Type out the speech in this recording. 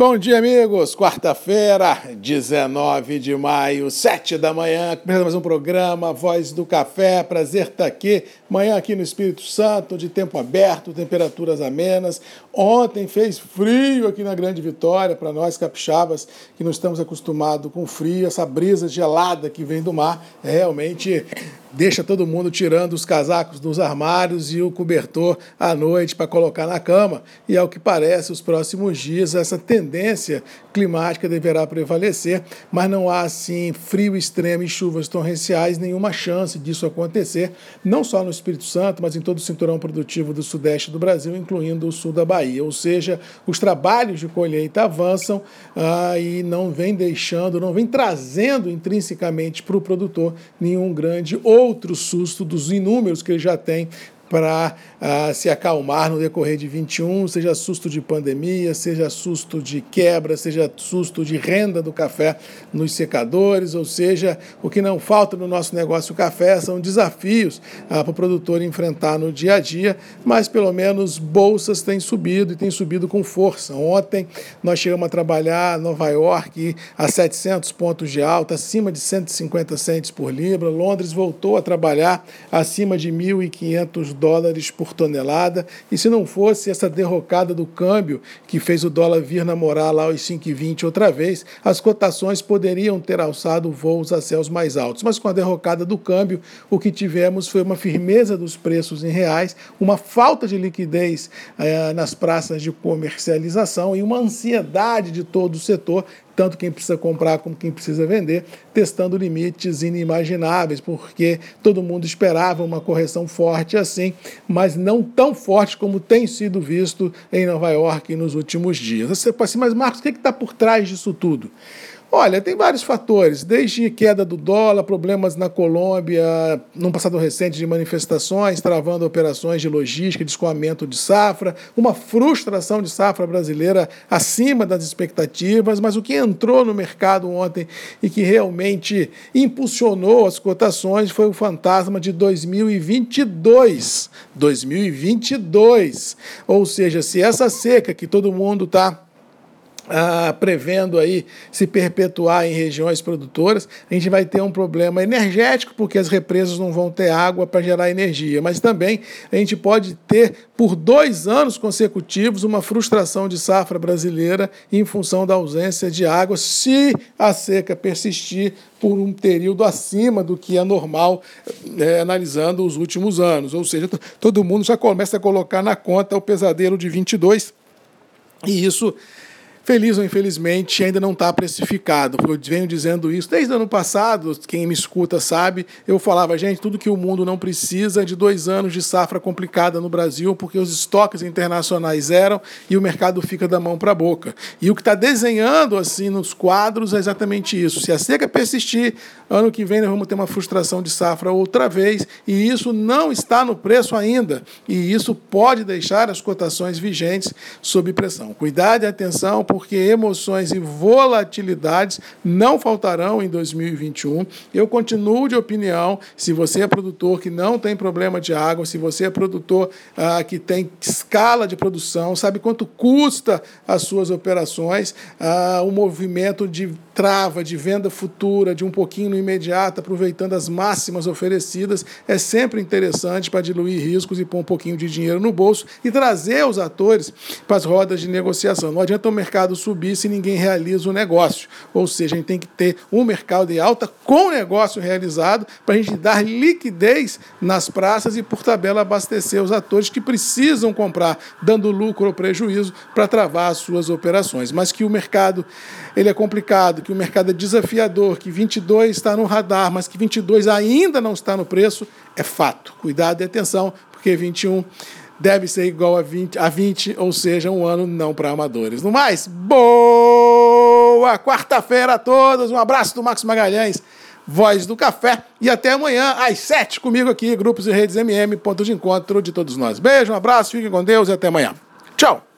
Bom dia, amigos. Quarta-feira, 19 de maio, 7 da manhã. Mais um programa, Voz do Café. Prazer estar aqui. Manhã aqui no Espírito Santo, de tempo aberto, temperaturas amenas. Ontem fez frio aqui na Grande Vitória, para nós capixabas, que não estamos acostumados com frio. Essa brisa gelada que vem do mar é realmente deixa todo mundo tirando os casacos dos armários e o cobertor à noite para colocar na cama. E ao que parece, os próximos dias essa tendência climática deverá prevalecer, mas não há assim frio extremo e chuvas torrenciais, nenhuma chance disso acontecer, não só no Espírito Santo, mas em todo o cinturão produtivo do sudeste do Brasil, incluindo o sul da Bahia. Ou seja, os trabalhos de colheita avançam ah, e não vem deixando, não vem trazendo intrinsecamente para o produtor nenhum grande outro susto dos inúmeros que ele já tem para uh, se acalmar no decorrer de 21, seja susto de pandemia, seja susto de quebra, seja susto de renda do café nos secadores, ou seja, o que não falta no nosso negócio café são desafios uh, para o produtor enfrentar no dia a dia, mas pelo menos bolsas têm subido e têm subido com força. Ontem nós chegamos a trabalhar Nova York a 700 pontos de alta, acima de 150 centes por libra, Londres voltou a trabalhar acima de 1.500 dólares por tonelada. E se não fosse essa derrocada do câmbio que fez o dólar vir namorar lá aos 5,20 outra vez, as cotações poderiam ter alçado voos a céus mais altos. Mas com a derrocada do câmbio, o que tivemos foi uma firmeza dos preços em reais, uma falta de liquidez eh, nas praças de comercialização e uma ansiedade de todo o setor tanto quem precisa comprar como quem precisa vender, testando limites inimagináveis, porque todo mundo esperava uma correção forte assim, mas não tão forte como tem sido visto em Nova York nos últimos dias. Você pode assim, mas Marcos, o que está por trás disso tudo? Olha, tem vários fatores, desde queda do dólar, problemas na Colômbia, num passado recente de manifestações, travando operações de logística, de escoamento de safra, uma frustração de safra brasileira acima das expectativas, mas o que entrou no mercado ontem e que realmente impulsionou as cotações foi o fantasma de 2022. 2022. Ou seja, se essa seca que todo mundo está ah, prevendo aí se perpetuar em regiões produtoras, a gente vai ter um problema energético, porque as represas não vão ter água para gerar energia, mas também a gente pode ter, por dois anos consecutivos, uma frustração de safra brasileira em função da ausência de água, se a seca persistir por um período acima do que é normal, é, analisando os últimos anos. Ou seja, todo mundo já começa a colocar na conta o pesadelo de 22, e isso Feliz ou infelizmente, ainda não está precificado. Eu venho dizendo isso desde o ano passado, quem me escuta sabe. Eu falava, gente, tudo que o mundo não precisa é de dois anos de safra complicada no Brasil, porque os estoques internacionais eram e o mercado fica da mão para a boca. E o que está desenhando assim nos quadros é exatamente isso. Se a seca persistir, ano que vem nós vamos ter uma frustração de safra outra vez, e isso não está no preço ainda. E isso pode deixar as cotações vigentes sob pressão. Cuidado e atenção porque emoções e volatilidades não faltarão em 2021. Eu continuo de opinião, se você é produtor que não tem problema de água, se você é produtor ah, que tem escala de produção, sabe quanto custa as suas operações, ah, o movimento de trava, de venda futura, de um pouquinho no imediato, aproveitando as máximas oferecidas, é sempre interessante para diluir riscos e pôr um pouquinho de dinheiro no bolso e trazer os atores para as rodas de negociação. Não adianta o mercado mercado subir se ninguém realiza o negócio. Ou seja, a gente tem que ter um mercado de alta com o negócio realizado para a gente dar liquidez nas praças e, por tabela, abastecer os atores que precisam comprar, dando lucro ou prejuízo para travar as suas operações. Mas que o mercado ele é complicado, que o mercado é desafiador, que 22 está no radar, mas que 22 ainda não está no preço, é fato. Cuidado e atenção, porque 21 deve ser igual a 20, a 20 ou seja, um ano não para amadores. No mais, boa quarta-feira a todos. Um abraço do Max Magalhães, Voz do Café. E até amanhã, às 7, comigo aqui, Grupos e Redes MM, ponto de encontro de todos nós. Beijo, um abraço, fiquem com Deus e até amanhã. Tchau!